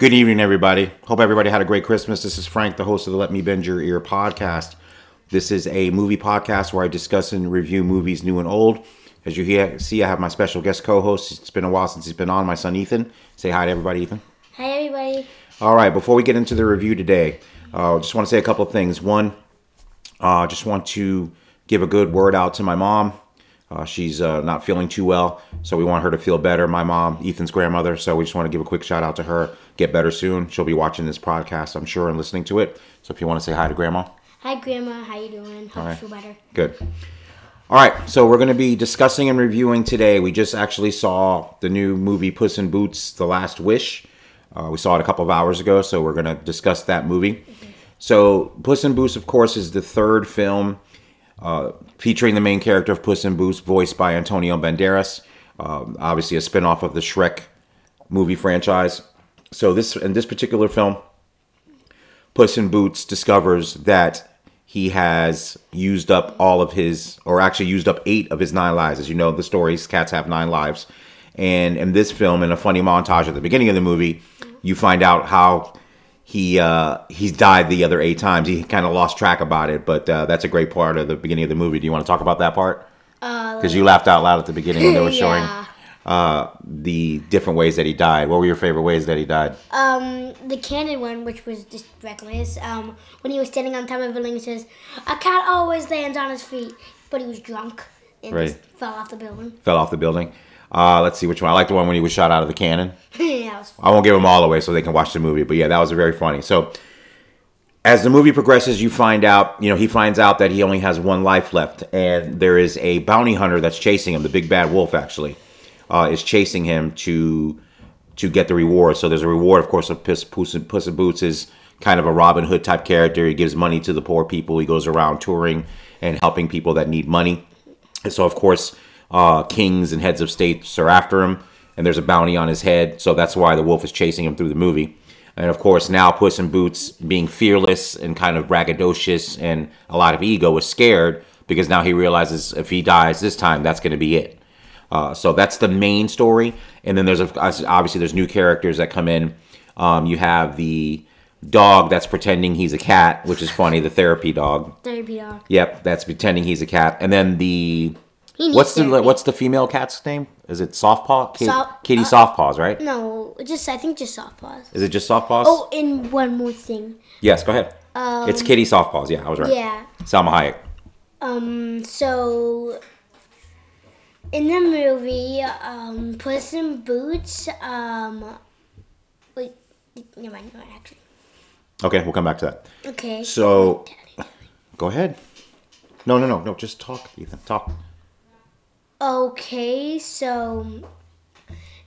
Good evening, everybody. Hope everybody had a great Christmas. This is Frank, the host of the Let Me Bend Your Ear podcast. This is a movie podcast where I discuss and review movies new and old. As you hear, see, I have my special guest co-host. It's been a while since he's been on. My son Ethan. Say hi to everybody, Ethan. Hi, everybody. All right. Before we get into the review today, I uh, just want to say a couple of things. One, I uh, just want to give a good word out to my mom. Uh, she's uh, not feeling too well, so we want her to feel better. My mom, Ethan's grandmother, so we just want to give a quick shout out to her. Get better soon. She'll be watching this podcast, I'm sure, and listening to it. So if you want to say hi to grandma. Hi, grandma. How you doing? Hope right. you feel better. Good. All right, so we're going to be discussing and reviewing today. We just actually saw the new movie Puss in Boots: The Last Wish. Uh, we saw it a couple of hours ago, so we're going to discuss that movie. Mm-hmm. So, Puss in Boots, of course, is the third film uh, featuring the main character of Puss in Boots, voiced by Antonio Banderas. Um, obviously, a spin-off of the Shrek movie franchise. So this in this particular film, Puss in Boots discovers that he has used up all of his, or actually used up eight of his nine lives. As you know, the stories cats have nine lives, and in this film, in a funny montage at the beginning of the movie, you find out how he uh, he's died the other eight times. He kind of lost track about it, but uh, that's a great part of the beginning of the movie. Do you want to talk about that part? Because uh, you laughed out loud at the beginning when they were showing yeah. Uh, the different ways that he died. What were your favorite ways that he died? Um, the cannon one, which was just reckless. Um, when he was standing on top of a building, it says, "A cat always lands on his feet," but he was drunk and right. fell off the building. Fell off the building. Uh, let's see which one. I like the one when he was shot out of the cannon. yeah, I won't give them all away so they can watch the movie, but yeah, that was very funny. So, as the movie progresses, you find out, you know, he finds out that he only has one life left, and there is a bounty hunter that's chasing him. The big bad wolf, actually, uh, is chasing him to to get the reward. So there's a reward, of course, of Puss, Puss, Puss in Boots is kind of a Robin Hood type character. He gives money to the poor people. He goes around touring and helping people that need money. And so, of course, uh, kings and heads of states are after him, and there's a bounty on his head. So that's why the wolf is chasing him through the movie. And of course, now Puss in Boots, being fearless and kind of braggadocious and a lot of ego, is scared because now he realizes if he dies this time, that's going to be it. Uh, so that's the main story. And then there's a, obviously there's new characters that come in. Um, you have the dog that's pretending he's a cat, which is funny. The therapy dog. Therapy dog. Yep, that's pretending he's a cat. And then the what's the what's the female cat's name? Is it Softpaw? Katie, Soft, Katie uh, Softpaws, right? No, just I think just Softpaws. Is it just Softpaws? Oh, and one more thing. Yes, go ahead. Um, it's Kitty Softpaws. Yeah, I was right. Yeah. Salma Hayek. Um. So. In the movie, um, Puss in Boots, um, wait, never mind, never mind, actually. Okay, we'll come back to that. Okay. So, go ahead. No, no, no, no. Just talk, Ethan. Talk. Okay, so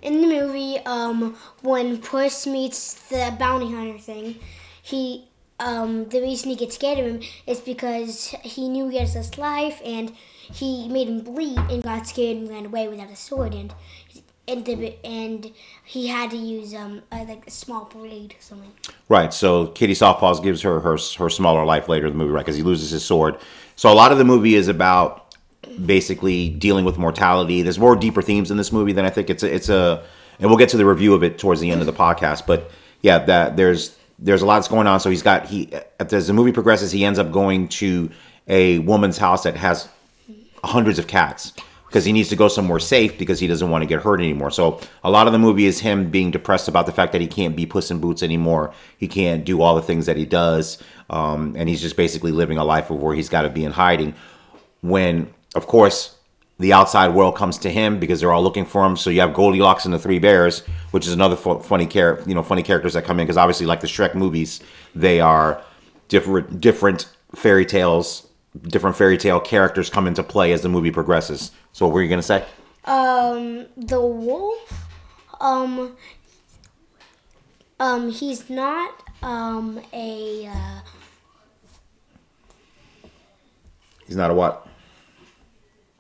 in the movie, um, when Puss meets the bounty hunter thing, he um, the reason he gets scared of him is because he knew he has this life and he made him bleed and got scared and ran away without a sword and and the, and he had to use um a, like a small blade or something. Right. So Kitty Softpaws gives her her her smaller life later in the movie, right? Because he loses his sword. So a lot of the movie is about basically dealing with mortality. There's more deeper themes in this movie than I think it's a, it's a, and we'll get to the review of it towards the end of the podcast. But yeah, that there's there's a lot that's going on. So he's got he as the movie progresses, he ends up going to a woman's house that has hundreds of cats because he needs to go somewhere safe because he doesn't want to get hurt anymore. So a lot of the movie is him being depressed about the fact that he can't be Puss in Boots anymore. He can't do all the things that he does, um, and he's just basically living a life of where he's got to be in hiding. When of course, the outside world comes to him because they're all looking for him. So you have Goldilocks and the Three Bears, which is another funny character, you know, funny characters that come in because obviously, like the Shrek movies, they are different, different fairy tales, different fairy tale characters come into play as the movie progresses. So, what were you gonna say? Um, the wolf, um, um, he's not um a. Uh... He's not a what?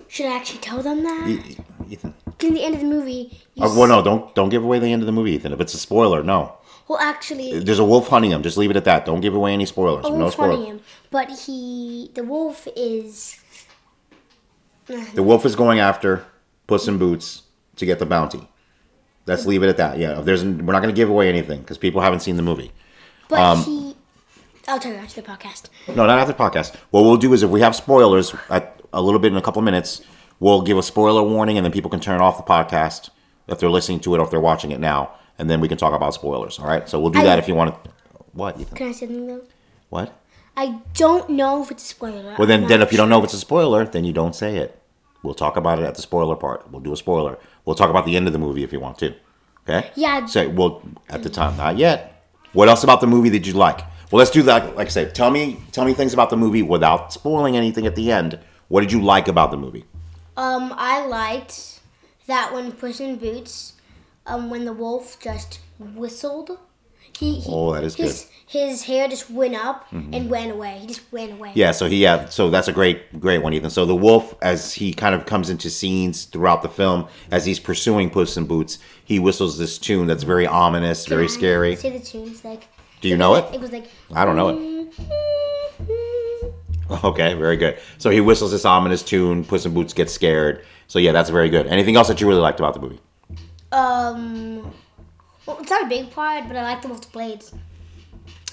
Should I actually tell them that? Ethan. In the end of the movie. Uh, well, no, don't don't give away the end of the movie, Ethan. If it's a spoiler, no. Well, actually, there's a wolf hunting him. Just leave it at that. Don't give away any spoilers. No spoilers. hunting him, but he, the wolf is. The wolf is going after Puss in Boots to get the bounty. Let's leave it at that. Yeah, if there's we're not going to give away anything because people haven't seen the movie. But Um, he. I'll tell you after the podcast. No, not after the podcast. What we'll do is if we have spoilers at a little bit in a couple of minutes, we'll give a spoiler warning and then people can turn off the podcast if they're listening to it or if they're watching it now, and then we can talk about spoilers. All right. So we'll do I- that if you want to. What? Ethan? Can I say something though? What? I don't know if it's a spoiler. Well, then, then if you don't know if it's a spoiler, then you don't say it. We'll talk about it at the spoiler part. We'll do a spoiler. We'll talk about the end of the movie if you want to. Okay? Yeah. Say well at the time, not yet. What else about the movie did you like? Well, let's do that. Like I said, tell me, tell me things about the movie without spoiling anything at the end. What did you like about the movie? Um, I liked that when Puss in Boots, um, when the wolf just whistled, he, he Oh, that is Mm-hmm. his his hair just went up and went away. He just went away. Yeah, so he yeah, so that's a great great one, Ethan. So the wolf, as he kind of comes into scenes throughout the film, as he's pursuing Puss in Boots, he whistles this tune that's very ominous, very I scary. Say the tunes like. Do you know it? It was like. I don't know it. Okay, very good. So he whistles this ominous tune. Puss in Boots gets scared. So yeah, that's very good. Anything else that you really liked about the movie? Um. Well, it's not a big part, but I like the wolf's blades.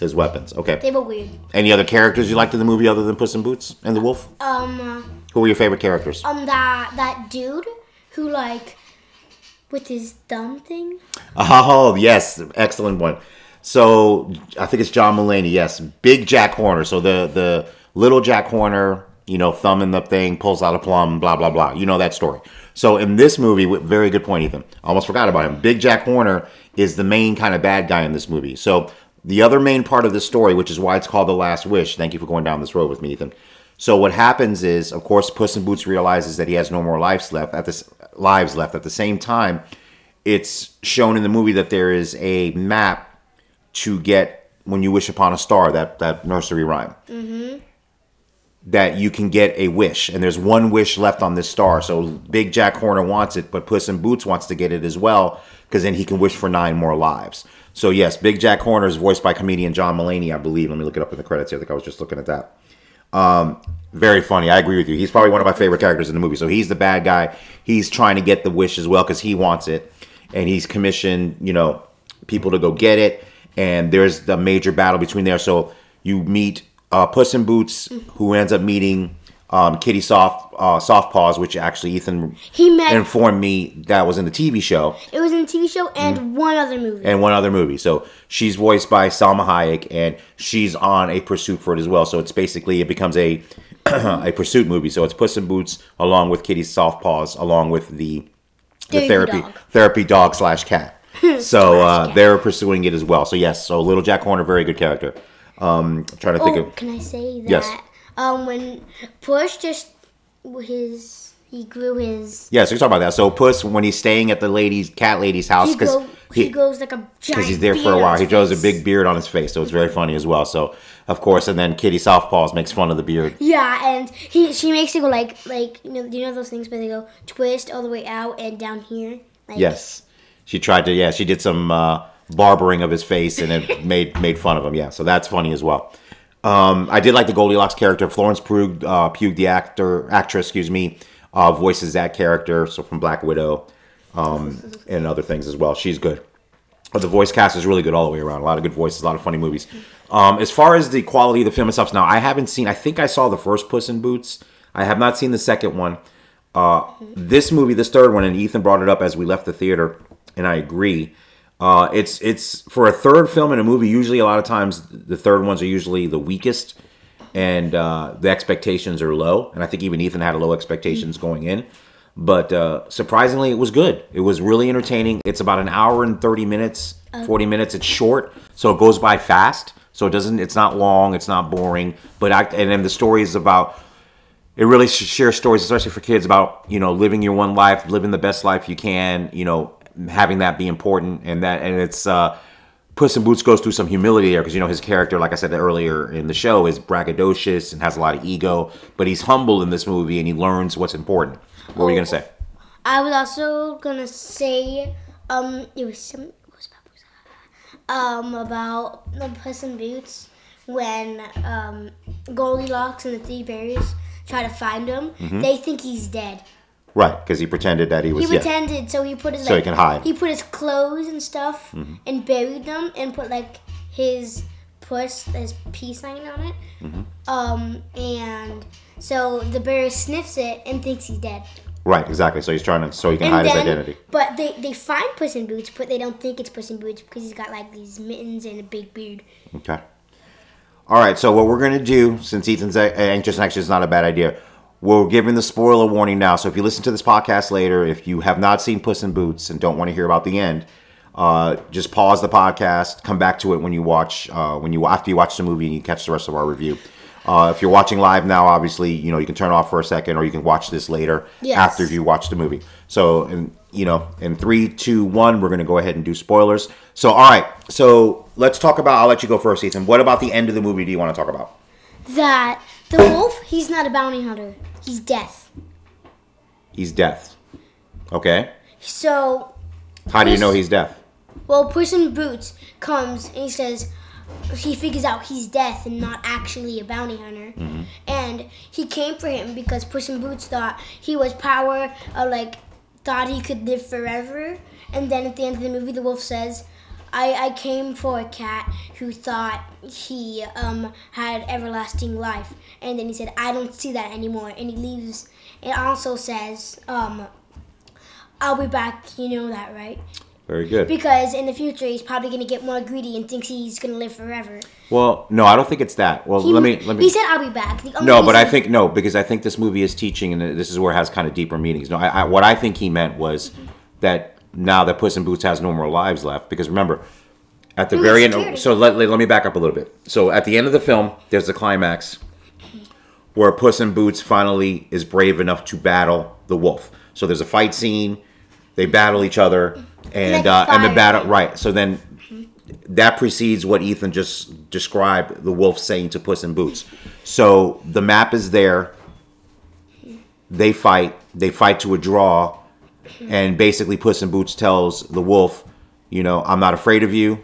His weapons. Okay. They were weird. Any other characters you liked in the movie other than Puss in Boots and the wolf? Um. Who were your favorite characters? Um. That that dude who like with his thumb thing. Oh yes, excellent one. So I think it's John Mulaney. Yes, Big Jack Horner. So the the little Jack Horner, you know, thumb in the thing, pulls out a plum, blah blah blah. You know that story. So in this movie, very good point, Ethan. Almost forgot about him. Big Jack Horner is the main kind of bad guy in this movie. So the other main part of the story, which is why it's called The Last Wish. Thank you for going down this road with me, Ethan. So what happens is, of course, Puss in Boots realizes that he has no more lives left. At this lives left. At the same time, it's shown in the movie that there is a map to get when you wish upon a star that that nursery rhyme mm-hmm. That you can get a wish and there's one wish left on this star. So big jack horner wants it but puss in boots wants to get it as well because then he can wish for nine more lives. So yes big jack horner is voiced by comedian john Mulaney, i believe. Let me look it up in the credits here. I think i was just looking at that. Um, very funny. I agree with you. He's probably one of my favorite characters in the movie. So he's the bad guy. He's trying to get the wish as well because he wants it. And he's commissioned you know people to go get it. And there's the major battle between there. So you meet uh, puss in boots who ends up meeting um, kitty soft uh, soft paws which actually ethan He met. informed me that was in the tv show it was in a TV show and Mm-hmm. one other movie. and one other movie. So she's voiced by Salma Hayek, and she's on a pursuit for it as well. So it's basically it becomes a a pursuit movie. So it's Puss in Boots along with Kitty Softpaws, along with the the Therapy therapy dog. therapy dog slash cat. So uh, they're pursuing it as well. So yes, so Little Jack Horner, very good character. Um, I'm trying to think Oh, of can I say that? Yes. Um, when Puss just his he grew his yeah. So you're talking about that. So Puss, when he's staying at the lady's cat lady's house, he, because go, he, goes like a because he's there for a while. He draws a big beard on his face, so it's very funny as well. So of course, and then Kitty Softpaws makes fun of the beard. Yeah, and he she makes it go like like you know you know those things where they go twist all the way out and down here. Like, Yes, she tried to. Yeah, she did some uh, barbering of his face, and it made made fun of him. Yeah, so that's funny as well. Um, I did like the Goldilocks character. Florence Pugh, uh, Pugh the actor, actress, excuse me, uh, voices that character. So from Black Widow, um, and other things as well. She's good. But the voice cast is really good all the way around. A lot of good voices, a lot of funny movies. Um, as far as the quality of the film itself, now I haven't seen. I think I saw the first Puss in Boots. I have not seen the second one. Uh, this movie, this third one, and Ethan brought it up as we left the theater, and I agree. Uh, it's it's for a third film in a movie. Usually, a lot of times, the third ones are usually the weakest, and uh, the expectations are low. And I think even Ethan had low expectations going in, but uh, surprisingly, it was good. It was really entertaining. It's about an hour and thirty minutes, forty minutes. It's short, so it goes by fast. So it doesn't. It's not long. It's not boring. But I, and then the story is about it really shares stories, especially for kids, about you know living your one life, living the best life you can. You know, having that be important, and that and it's uh, Puss in Boots goes through some humility there because you know his character, like I said earlier in the show, is braggadocious and has a lot of ego, but he's humble in this movie and he learns what's important. What were you gonna say? I was also gonna say um it was some what was that? um about the Puss in Boots when um Goldilocks and the three bears try to find him. Mm-hmm. They think he's dead. Right, because he pretended that he He was. yeah. pretended, so he put his So he can hide. He put his clothes and stuff Mm-hmm. and buried them and put like his puss his peace sign on it. Mm-hmm. Um, and so the bear sniffs it and thinks he's dead. Right, exactly. So he's trying to, so he can And hide then, his identity. but they they find Puss in Boots, but they don't think it's Puss in Boots because he's got like these mittens and a big beard. Okay. All right. So what we're gonna do, since Ethan's anxious and actually it's not a bad idea, we're giving the spoiler warning now. So if you listen to this podcast later, if you have not seen Puss in Boots and don't want to hear about the end, uh, just pause the podcast, come back to it when you watch, uh, when you after you watch the movie and you catch the rest of our review. Uh, if you're watching live now, obviously, you know you can turn off for a second, or you can watch this later Yes. after you watch the movie. So, in you know, in three, two, one, we're gonna go ahead and do spoilers. So, all right. So let's talk about. I'll let you go first, Ethan. What about the end of the movie? Do you want to talk about? That the wolf, he's not a bounty hunter. He's death. He's death. Okay. So How do you know he's death? Well, Puss in Boots comes and he says he figures out he's death and not actually a bounty hunter. Mm-hmm. And he came for him because Puss in Boots thought he was power, or like thought he could live forever. And then at the end of the movie, the wolf says, I, I came for a cat who thought he um, had everlasting life. And then he said, I don't see that anymore. And he leaves. It also says, um, I'll be back. You know that, right? Very good. Because in the future, he's probably going to get more greedy and thinks he's going to live forever. Well, no, I don't think it's that. Well, He, let me let me. He said, "I'll be back." No, but I think no because I think this movie is teaching, and this is where it has kind of deeper meanings. No, I, I, what I think he meant was that now that Puss in Boots has no more lives left, because remember, at the He very end. So let, let, let me back up a little bit. So at the end of the film, there's the climax where Puss in Boots finally is brave enough to battle the wolf. So there's a fight scene. They battle each other, and uh, and the battle right. So then that precedes what Ethan just described the wolf saying to Puss in Boots. So the map is there. They fight. They fight to a draw, and basically Puss in Boots tells the wolf, "You know, I'm not afraid of you.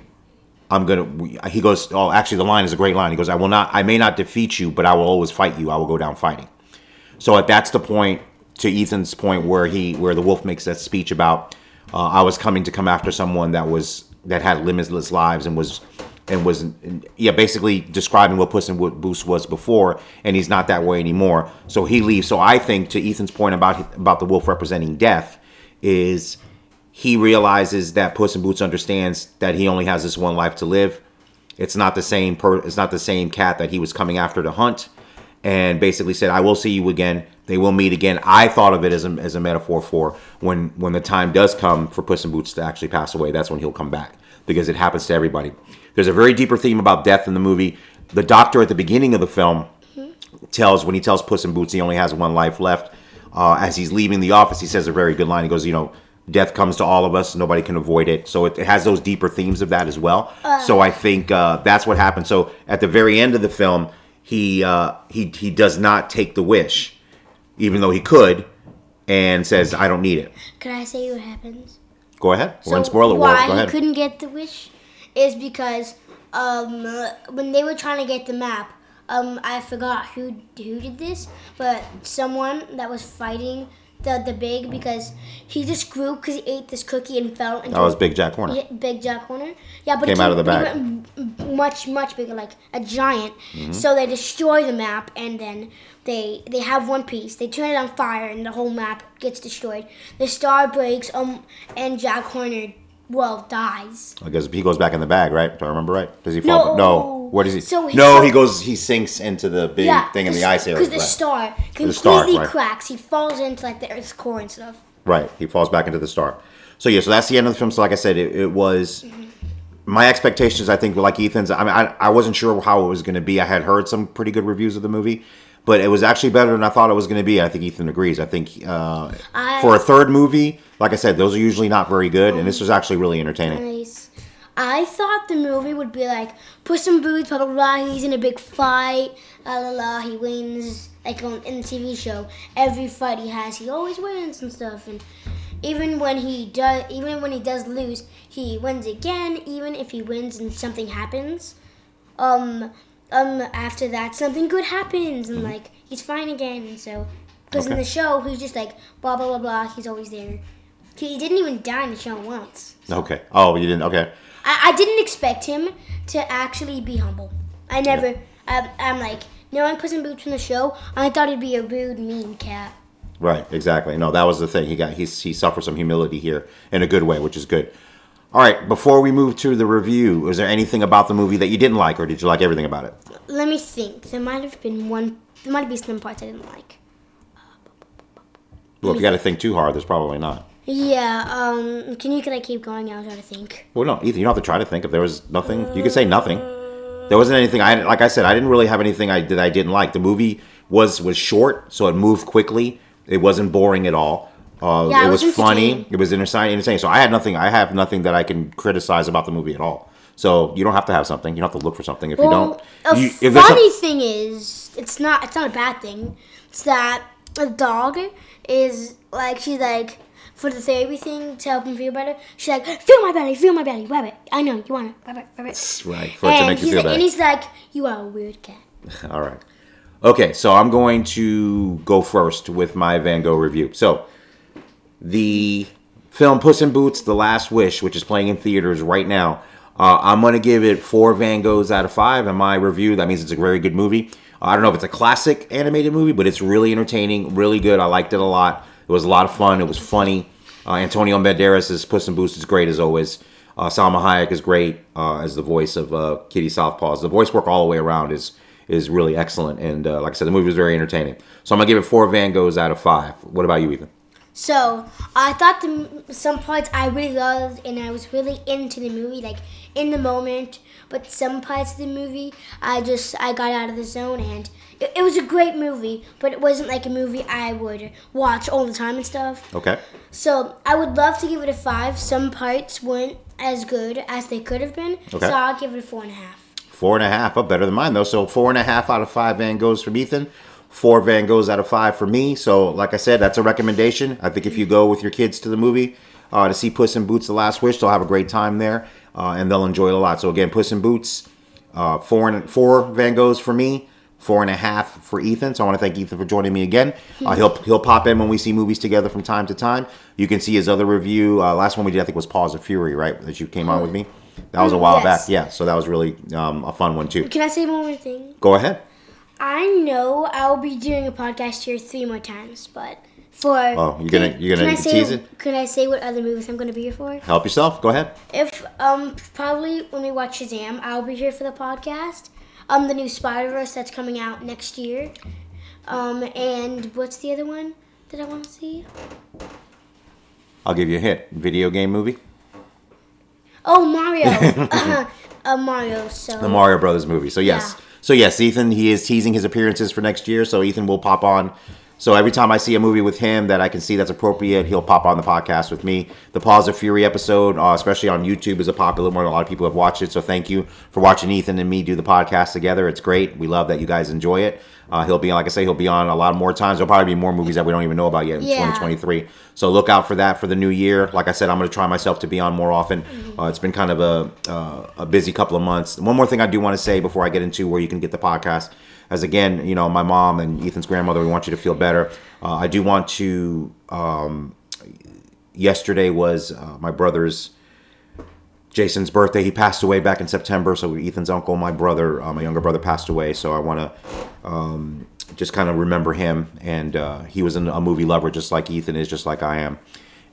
I'm gonna." He goes, "Oh, actually, the line is a great line." He goes, "I will not. I may not defeat you, but I will always fight you. I will go down fighting." So that's the point to Ethan's point where he where the wolf makes that speech about uh, I was coming to come after someone that was that had limitless lives and was and was yeah basically describing what Puss in Boots was before and he's not that way anymore. So he leaves. So I think to Ethan's point about about the wolf representing death is he realizes that Puss in Boots understands that he only has this one life to live. It's not the same per it's not the same cat that he was coming after to hunt and basically said, "I will see you again. They will meet again." I thought of it as a, as a metaphor for when when the time does come for Puss in Boots to actually pass away. That's when he'll come back because it happens to everybody. There's a very deeper theme about death in the movie. The doctor at the beginning of the film tells when he tells Puss in Boots he only has one life left. Uh, as he's leaving the office, he says a very good line. He goes, "You know." Death comes to all of us. Nobody can avoid it. So it, it has those deeper themes of that as well. so I think uh, that's what happened. So at the very end of the film, he uh, he he does not take the wish, even though he could, and says, "I don't need it." Can I say what happens? Go ahead. We're in So spoiler. Why he couldn't get the wish is because um, uh, when they were trying to get the map, um, I forgot who who did this, but someone that was fighting the the big because he just grew because he ate this cookie and fell into That was Big Jack Horner. Big Jack Horner. Yeah, but Came it out of the bag. went m- m- much, much bigger, like a giant. Mm-hmm. So they destroy the map, and then they they have one piece. They turn it on fire, and the whole map gets destroyed. The star breaks, um, and Jack Horner, well, dies. I guess he goes back in the bag, right? Do I remember right? Does he fall? No. fall? No. Where does he? So he- no, so- he goes. He sinks into the big thing in the ice area. Because the star completely star, right. cracks. He falls into like the Earth's core and stuff. Right. He falls back into the star. So yeah. So that's the end of the film. So like I said, it, it was. My expectations, I think, were like Ethan's. I mean, I, I wasn't sure how it was going to be. I had heard some pretty good reviews of the movie, but it was actually better than I thought it was going to be. I think Ethan agrees. I think uh, I- for a third movie, like I said, those are usually not very good, and this was actually really entertaining. Nice. I thought the movie would be like Puss in Boots, blah blah blah. He's in a big fight, la la la. He wins like on in the TV show. Every fight he has, he always wins and stuff. And even when he does, even when he does lose, he wins again. Even if he wins and something happens, um, um, after that something good happens and like he's fine again. So Because in the show, he's just like blah blah blah blah. He's always there. He didn't even die in the show once. Okay. Oh, you didn't. Okay. I, I didn't expect him to actually be humble. I never. I'm, I'm like knowing Puss in Boots from the show. I thought he'd be a rude, mean cat. Right, exactly. No, that was the thing. He got he's, he suffered some humility here in a good way, which is good. All right, before we move to the review, was there anything about the movie that you didn't like, or did you like everything about it? Let me think. There might have been one. There might be some parts I didn't like. Well, if you got to think too hard, there's probably not. Yeah. Um. Can you can I keep going? I'll try to think. Well, no, Ethan, you don't have to try to think. If there was nothing, you could say nothing. There wasn't anything. I like I said, I didn't really have anything I that I didn't like. The movie was was short, so it moved quickly. It wasn't boring at all. Uh, Yeah, it it was, was funny. It was entertaining. entertaining. So I had nothing. I have nothing that I can criticize about the movie at all. So you don't have to have something. You don't have to look for something. If you don't, a you, if funny some- thing is, it's not. It's not a bad thing. It's that a dog is like she's like for the therapy thing to help him feel better. She's like, feel my belly, feel my belly, rub it. I know you want it, rub it, rub it. right for it to And make you he's feel like, better. and he's like, you are a weird cat. All right. Okay, so I'm going to go first with my Van Gogh review. So, the film Puss in Boots: The Last Wish, which is playing in theaters right now, uh, I'm going to give it four Van Goghs out of five. In my review, that means it's a very good movie. I don't know if it's a classic animated movie, but it's really entertaining, really good. I liked it a lot. It was a lot of fun. It was funny. Uh, Antonio Banderas as Puss in Boots is great as always. Uh, Salma Hayek is great uh, as the voice of uh, Kitty Softpaws. The voice work all the way around is is really excellent, and uh, like I said, the movie was very entertaining. So I'm gonna give it four Van Goghs out of five. What about you, Ethan? So I thought the some parts I really loved and I was really into the movie, like in the moment. But some parts of the movie, I just I got out of the zone and it, it was a great movie, but it wasn't like a movie I would watch all the time and stuff. Okay. So I would love to give it a five. Some parts weren't as good as they could have been, Okay. so I'll give it a four and a half. Four and a half, up better than mine though. So four and a half out of five Van Goghs from Ethan. Four Van Goghs out of five for me. So like I said, that's a recommendation. I think if you go with your kids to the movie uh, to see Puss in Boots: The Last Wish, they'll have a great time there, uh, and they'll enjoy it a lot. So again, Puss in Boots, uh, four and four Van Goghs for me. Four and a half for Ethan. So I want to thank Ethan for joining me again. Uh, he'll he'll pop in when we see movies together from time to time. You can see his other review. Uh, last one we did, I think, was Paws of Fury, right? That you came on with me. That was a while Yes. back. Yeah. So that was really um, a fun one too. Can I say one more thing? Go ahead. I know I'll be doing a podcast here three more times, but for Oh, you're gonna- you're gonna can I say, tease it? Can I say what other movies I'm gonna be here for? Help yourself. Go ahead. If um probably when we watch Shazam, I'll be here for the podcast. Um, the new Spider Verse that's coming out next year. Um, and what's the other one that I want to see? I'll give you a hint. Video game movie. Oh, Mario. uh, Mario. So The Mario Brothers movie. So yes. Yeah. So yes, Ethan. He is teasing his appearances for next year. So Ethan will pop on. So every time I see a movie with him that I can see that's appropriate, he'll pop on the podcast with me. The Paws of Fury episode, uh, especially on YouTube, is a popular one. A lot of people have watched it. So thank you for watching Ethan and me do the podcast together. It's great. We love that you guys enjoy it. Uh, he'll be like I say, he'll be on a lot more times. There'll probably be more movies that we don't even know about yet in Yeah. 2023. So look out for that for the new year. Like I said, I'm going to try myself to be on more often. Uh, it's been kind of a uh, a busy couple of months. One more thing I do want to say before I get into where you can get the podcast, as again, you know, my mom and Ethan's grandmother, we want you to feel better. Uh, I do want to. Um, yesterday was uh, my brother's. Jason's birthday. He passed away back in September. So Ethan's uncle, my brother, uh, my younger brother, passed away. So I want to um, just kind of remember him. And uh, he was in a movie lover, just like Ethan is, just like I am.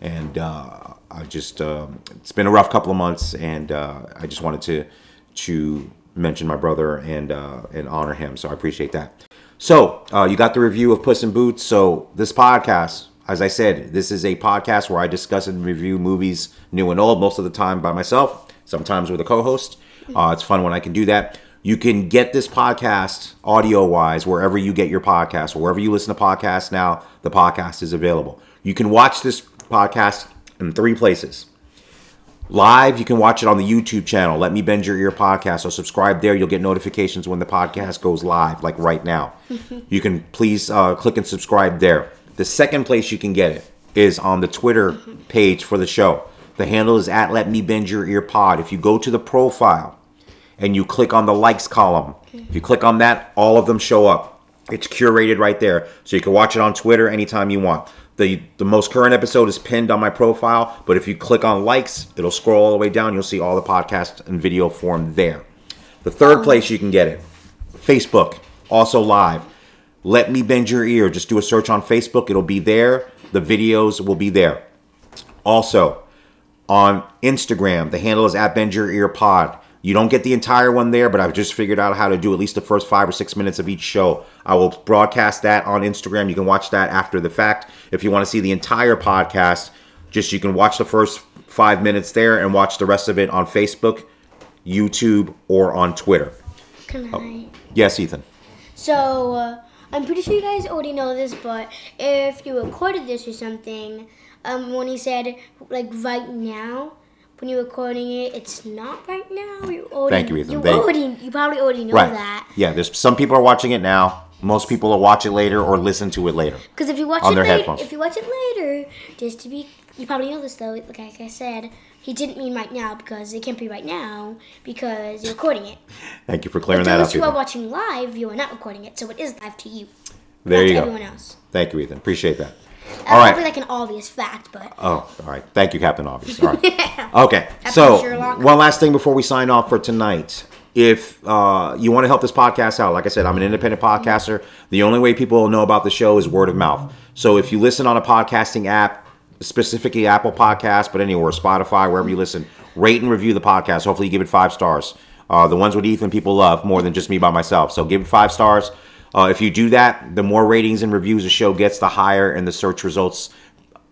And uh, I just um, it's been a rough couple of months, and uh, I just wanted to to mention my brother and uh, and honor him. So I appreciate that. So uh, you got the review of Puss in Boots. So this podcast, as I said, this is a podcast where I discuss and review movies, new and old, most of the time by myself, sometimes with a co-host. Uh, it's fun when I can do that. You can get this podcast audio wise wherever you get your podcast wherever you listen to podcasts now. The podcast is available. You can watch this podcast in three places. Live, you can watch it on the YouTube channel. Let me bend your ear podcast. So subscribe there. You'll get notifications when the podcast goes live, like right now. you can please uh, click and subscribe there. The second place you can get it is on the Twitter page for the show. The handle is at Let Me Bend Your Ear Pod. If you go to the profile and you click on the likes column, if you click on that, all of them show up. It's curated right there, so you can watch it on Twitter anytime you want. The the most current episode is pinned on my profile, but if you click on likes, it'll scroll all the way down. You'll see all the podcast and video form there. The third um, place you can get it, Facebook, also live. Let me bend your ear. Just do a search on Facebook. It'll be there. The videos will be there. Also, on Instagram, the handle is at Bend Your Ear Pod. You don't get the entire one there, but I've just figured out how to do at least the first five or six minutes of each show. I will broadcast that on Instagram. You can watch that after the fact. If you want to see the entire podcast, just you can watch the first five minutes there and watch the rest of it on Facebook, YouTube, or on Twitter. Can I? Yes, Ethan. So uh, I'm pretty sure you guys already know this, but if you recorded this or something, um, when he said like right now, when you're recording it, it's not right now. You already, Thank you, Ethan. You They- already, you probably already know Right. that. Yeah, there's some people are watching it now. Most people will watch it later or listen to it later. Because if you watch On it their later, headphones. if you watch it later, just to be, you probably know this though. Like I said, he didn't mean right now because it can't be right now because you're recording it. Thank you for clearing that those up. who are Ethan. watching live, you are not recording it, so it is live to you. There not you to go. Everyone else. Thank you, Ethan. Appreciate that. Uh, All right. Probably like an obvious fact, but Oh, all right. Thank you, Captain Obvious. All right. Okay. So, Sherlock. one last thing before we sign off for tonight. If uh, you want to help this podcast out, like I said, I'm an independent podcaster. The only way people know about the show is word of mouth. So, if you listen on a podcasting app, specifically Apple Podcasts, but anywhere, Spotify, wherever you listen, rate and review the podcast. Hopefully, you give it five stars. Uh, the ones with Ethan, people love more than just me by myself. So, give it five stars. Uh, if you do that, the more ratings and reviews the show gets, the higher in the search results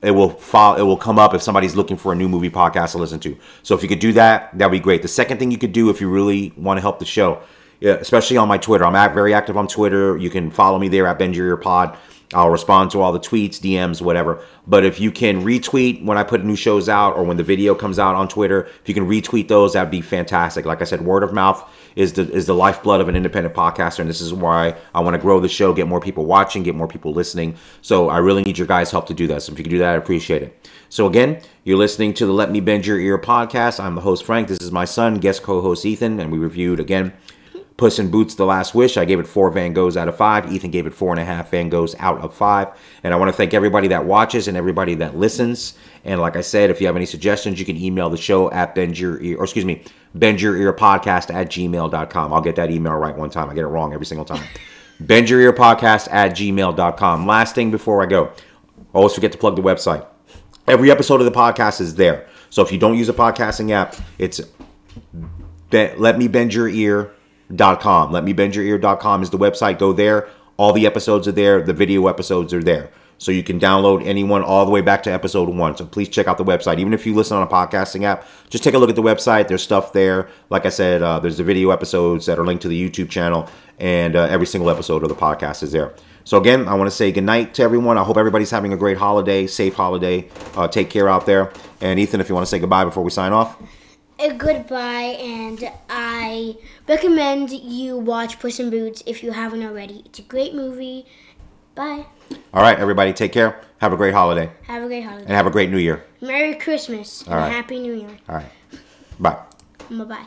it will follow it will come up if somebody's looking for a new movie podcast to listen to. So if you could do that that'd be great. The second thing you could do if you really want to help the show yeah, especially on my twitter i'm act- very active on twitter. You can follow me there at your pod. I'll respond to all the tweets dms whatever. But if you can retweet when i put new shows out or when the video comes out on twitter if you can retweet those that'd be fantastic. Like i said word of mouth is the is the lifeblood of an independent podcaster and this is why I want to grow the show, get more people watching, get more people listening. So I really need your guys' help to do that. So if you can do that, I appreciate it. So again, you're listening to the Let Me Bend Your Ear podcast. I'm the host Frank. This is my son, guest co-host Ethan, and we reviewed again Puss in Boots: The Last Wish. I gave it four Van Goghs out of five. Ethan gave it four and a half Van Goghs out of five. And I want to thank everybody that watches and everybody that listens. And like I said, if you have any suggestions, you can email the show at bend your ear, or excuse me, bend your ear podcast at gmail.com. I'll get that email right one time. I get it wrong every single time. bend your ear podcast at gmail.com. Last thing before I go, always forget to plug the website. Every episode of the podcast is there. So if you don't use a podcasting app, it's be- let me bend your ear ear.com. Let me bend your ear.com is the website. Go there. All the episodes are there. The video episodes are there. So you can download anyone all the way back to episode one. So please check out the website. Even if you listen on a podcasting app, just take a look at the website. There's stuff there. Like I said, uh, there's the video episodes that are linked to the YouTube channel, and uh, every single episode of the podcast is there. So again, I want to say goodnight to everyone. I hope everybody's having a great holiday, safe holiday. Uh, take care out there. And Ethan, if you want to say goodbye before we sign off. a goodbye, and I recommend you watch Puss in Boots if you haven't already. It's a great movie. Bye. All right, everybody, take care. Have a great holiday Have a great holiday. and have a great new year. Merry Christmas and All right. Happy New Year. All right. Bye. Bye bye.